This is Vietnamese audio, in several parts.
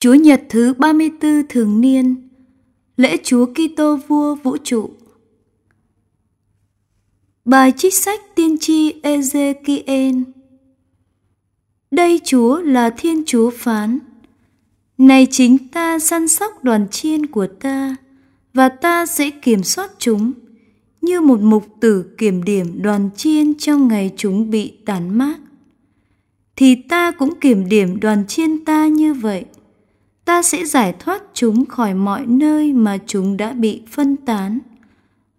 Chúa Nhật thứ 34 thường niên, lễ Chúa Kitô vua vũ trụ. Bài trích sách tiên tri Ezekiel. Đây Chúa là Thiên Chúa phán. Này chính ta săn sóc đoàn chiên của ta, và ta sẽ kiểm soát chúng, như một mục tử kiểm điểm đoàn chiên trong ngày chúng bị tàn mát. Thì ta cũng kiểm điểm đoàn chiên ta như vậy ta sẽ giải thoát chúng khỏi mọi nơi mà chúng đã bị phân tán.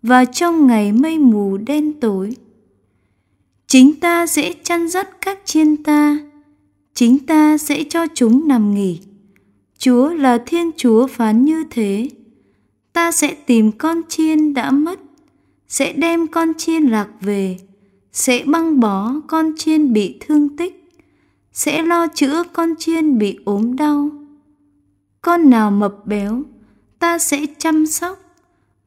Và trong ngày mây mù đen tối, chính ta sẽ chăn dắt các chiên ta. Chính ta sẽ cho chúng nằm nghỉ. Chúa là thiên chúa phán như thế. Ta sẽ tìm con chiên đã mất, sẽ đem con chiên lạc về, sẽ băng bó con chiên bị thương tích, sẽ lo chữa con chiên bị ốm đau con nào mập béo, ta sẽ chăm sóc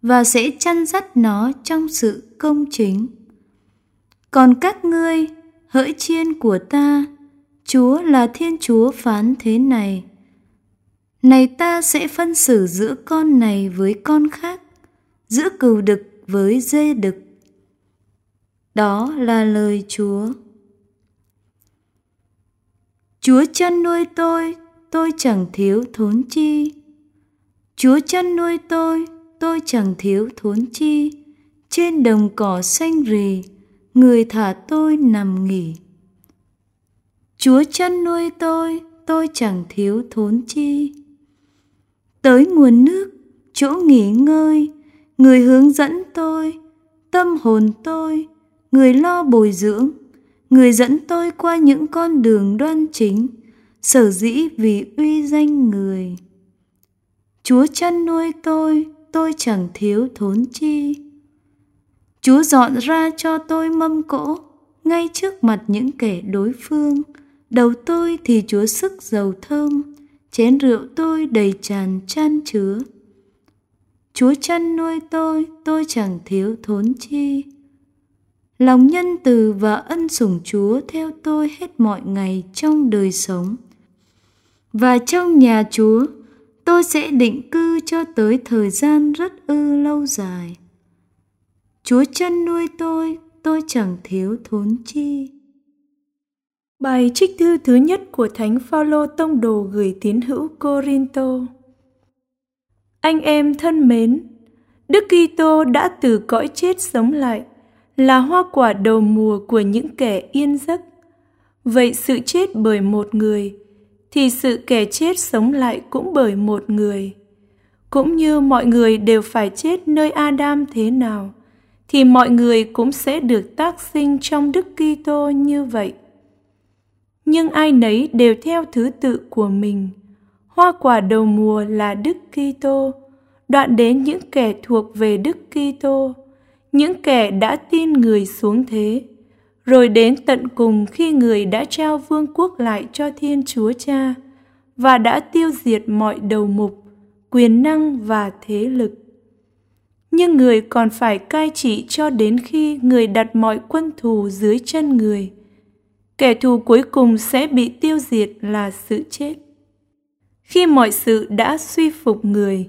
và sẽ chăn dắt nó trong sự công chính. Còn các ngươi, hỡi chiên của ta, chúa là thiên chúa phán thế này. Này ta sẽ phân xử giữa con này với con khác, giữa cừu đực với dê đực. Đó là lời chúa. Chúa chăn nuôi tôi tôi chẳng thiếu thốn chi. Chúa chăn nuôi tôi tôi chẳng thiếu thốn chi. Trên đồng cỏ xanh rì, người thả tôi nằm nghỉ. Chúa chăn nuôi tôi tôi chẳng thiếu thốn chi. Tới nguồn nước, chỗ nghỉ ngơi, người hướng dẫn tôi, tâm hồn tôi, người lo bồi dưỡng, người dẫn tôi qua những con đường đoan chính sở dĩ vì uy danh người. Chúa chăn nuôi tôi tôi chẳng thiếu thốn chi. Chúa dọn ra cho tôi mâm cỗ, ngay trước mặt những kẻ đối phương. Đầu tôi thì chúa sức dầu thơm, chén rượu tôi đầy tràn chan chứa. Chúa chăn nuôi tôi tôi chẳng thiếu thốn chi. Lòng nhân từ và ân sủng chúa theo tôi hết mọi ngày trong đời sống và trong nhà Chúa tôi sẽ định cư cho tới thời gian rất ư lâu dài. Chúa chăn nuôi tôi, tôi chẳng thiếu thốn chi. Bài trích thư thứ nhất của Thánh Phaolô tông đồ gửi tín hữu Corinto. Anh em thân mến, Đức Kitô đã từ cõi chết sống lại, là hoa quả đầu mùa của những kẻ yên giấc. Vậy sự chết bởi một người thì sự kẻ chết sống lại cũng bởi một người. Cũng như mọi người đều phải chết nơi Adam thế nào, thì mọi người cũng sẽ được tác sinh trong Đức Kitô như vậy. Nhưng ai nấy đều theo thứ tự của mình. Hoa quả đầu mùa là Đức Kitô, đoạn đến những kẻ thuộc về Đức Kitô, những kẻ đã tin người xuống thế rồi đến tận cùng khi người đã trao vương quốc lại cho Thiên Chúa Cha và đã tiêu diệt mọi đầu mục, quyền năng và thế lực. Nhưng người còn phải cai trị cho đến khi người đặt mọi quân thù dưới chân người. Kẻ thù cuối cùng sẽ bị tiêu diệt là sự chết. Khi mọi sự đã suy phục người,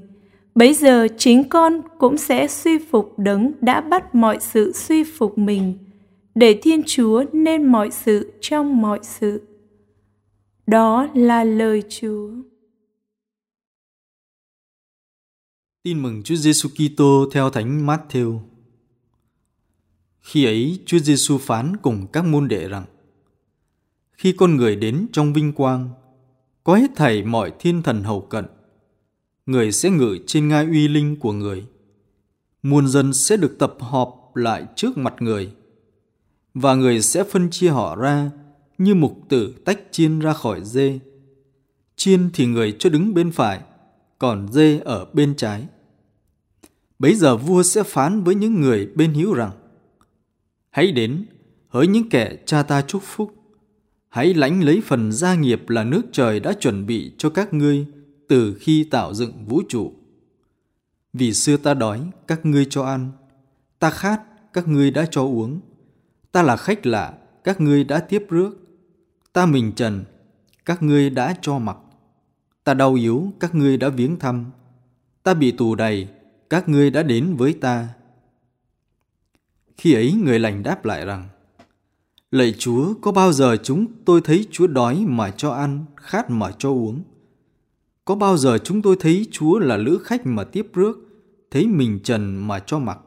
bấy giờ chính con cũng sẽ suy phục đấng đã bắt mọi sự suy phục mình để Thiên Chúa nên mọi sự trong mọi sự. Đó là lời Chúa. Tin mừng Chúa Giêsu Kitô theo Thánh Matthew. Khi ấy, Chúa Giêsu phán cùng các môn đệ rằng: Khi con người đến trong vinh quang, có hết thảy mọi thiên thần hầu cận, người sẽ ngự trên ngai uy linh của người. Muôn dân sẽ được tập họp lại trước mặt người và người sẽ phân chia họ ra như mục tử tách chiên ra khỏi dê. Chiên thì người cho đứng bên phải, còn dê ở bên trái. Bấy giờ vua sẽ phán với những người bên hiếu rằng Hãy đến, hỡi những kẻ cha ta chúc phúc, hãy lãnh lấy phần gia nghiệp là nước trời đã chuẩn bị cho các ngươi từ khi tạo dựng vũ trụ. Vì xưa ta đói, các ngươi cho ăn, ta khát, các ngươi đã cho uống, ta là khách lạ, các ngươi đã tiếp rước, ta mình trần, các ngươi đã cho mặc. Ta đau yếu, các ngươi đã viếng thăm. Ta bị tù đầy, các ngươi đã đến với ta. Khi ấy người lành đáp lại rằng, Lạy Chúa, có bao giờ chúng tôi thấy Chúa đói mà cho ăn, khát mà cho uống? Có bao giờ chúng tôi thấy Chúa là lữ khách mà tiếp rước, thấy mình trần mà cho mặc?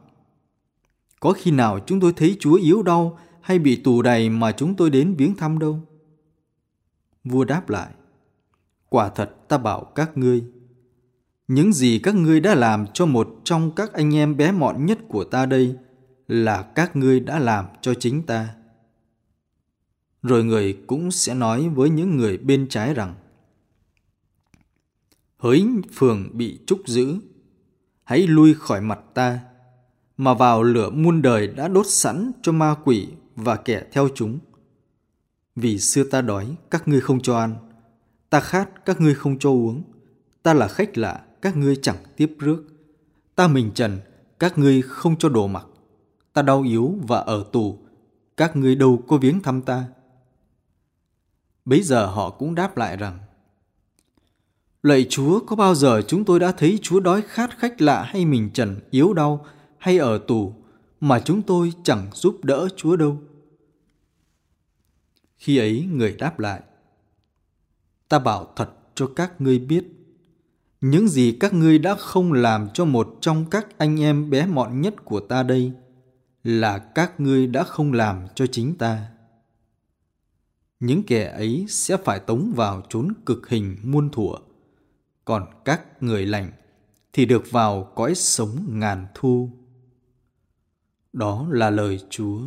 Có khi nào chúng tôi thấy Chúa yếu đau hay bị tù đầy mà chúng tôi đến viếng thăm đâu? Vua đáp lại, quả thật ta bảo các ngươi, những gì các ngươi đã làm cho một trong các anh em bé mọn nhất của ta đây là các ngươi đã làm cho chính ta. Rồi người cũng sẽ nói với những người bên trái rằng Hỡi phường bị trúc giữ, hãy lui khỏi mặt ta, mà vào lửa muôn đời đã đốt sẵn cho ma quỷ và kẻ theo chúng. Vì xưa ta đói, các ngươi không cho ăn, ta khát, các ngươi không cho uống, ta là khách lạ, các ngươi chẳng tiếp rước, ta mình trần, các ngươi không cho đồ mặc, ta đau yếu và ở tù, các ngươi đâu có viếng thăm ta. Bấy giờ họ cũng đáp lại rằng, Lạy Chúa, có bao giờ chúng tôi đã thấy Chúa đói khát khách lạ hay mình trần, yếu đau hay ở tù mà chúng tôi chẳng giúp đỡ Chúa đâu? Khi ấy người đáp lại, Ta bảo thật cho các ngươi biết, những gì các ngươi đã không làm cho một trong các anh em bé mọn nhất của ta đây là các ngươi đã không làm cho chính ta. Những kẻ ấy sẽ phải tống vào chốn cực hình muôn thuở còn các người lành thì được vào cõi sống ngàn thu. Đó là lời Chúa.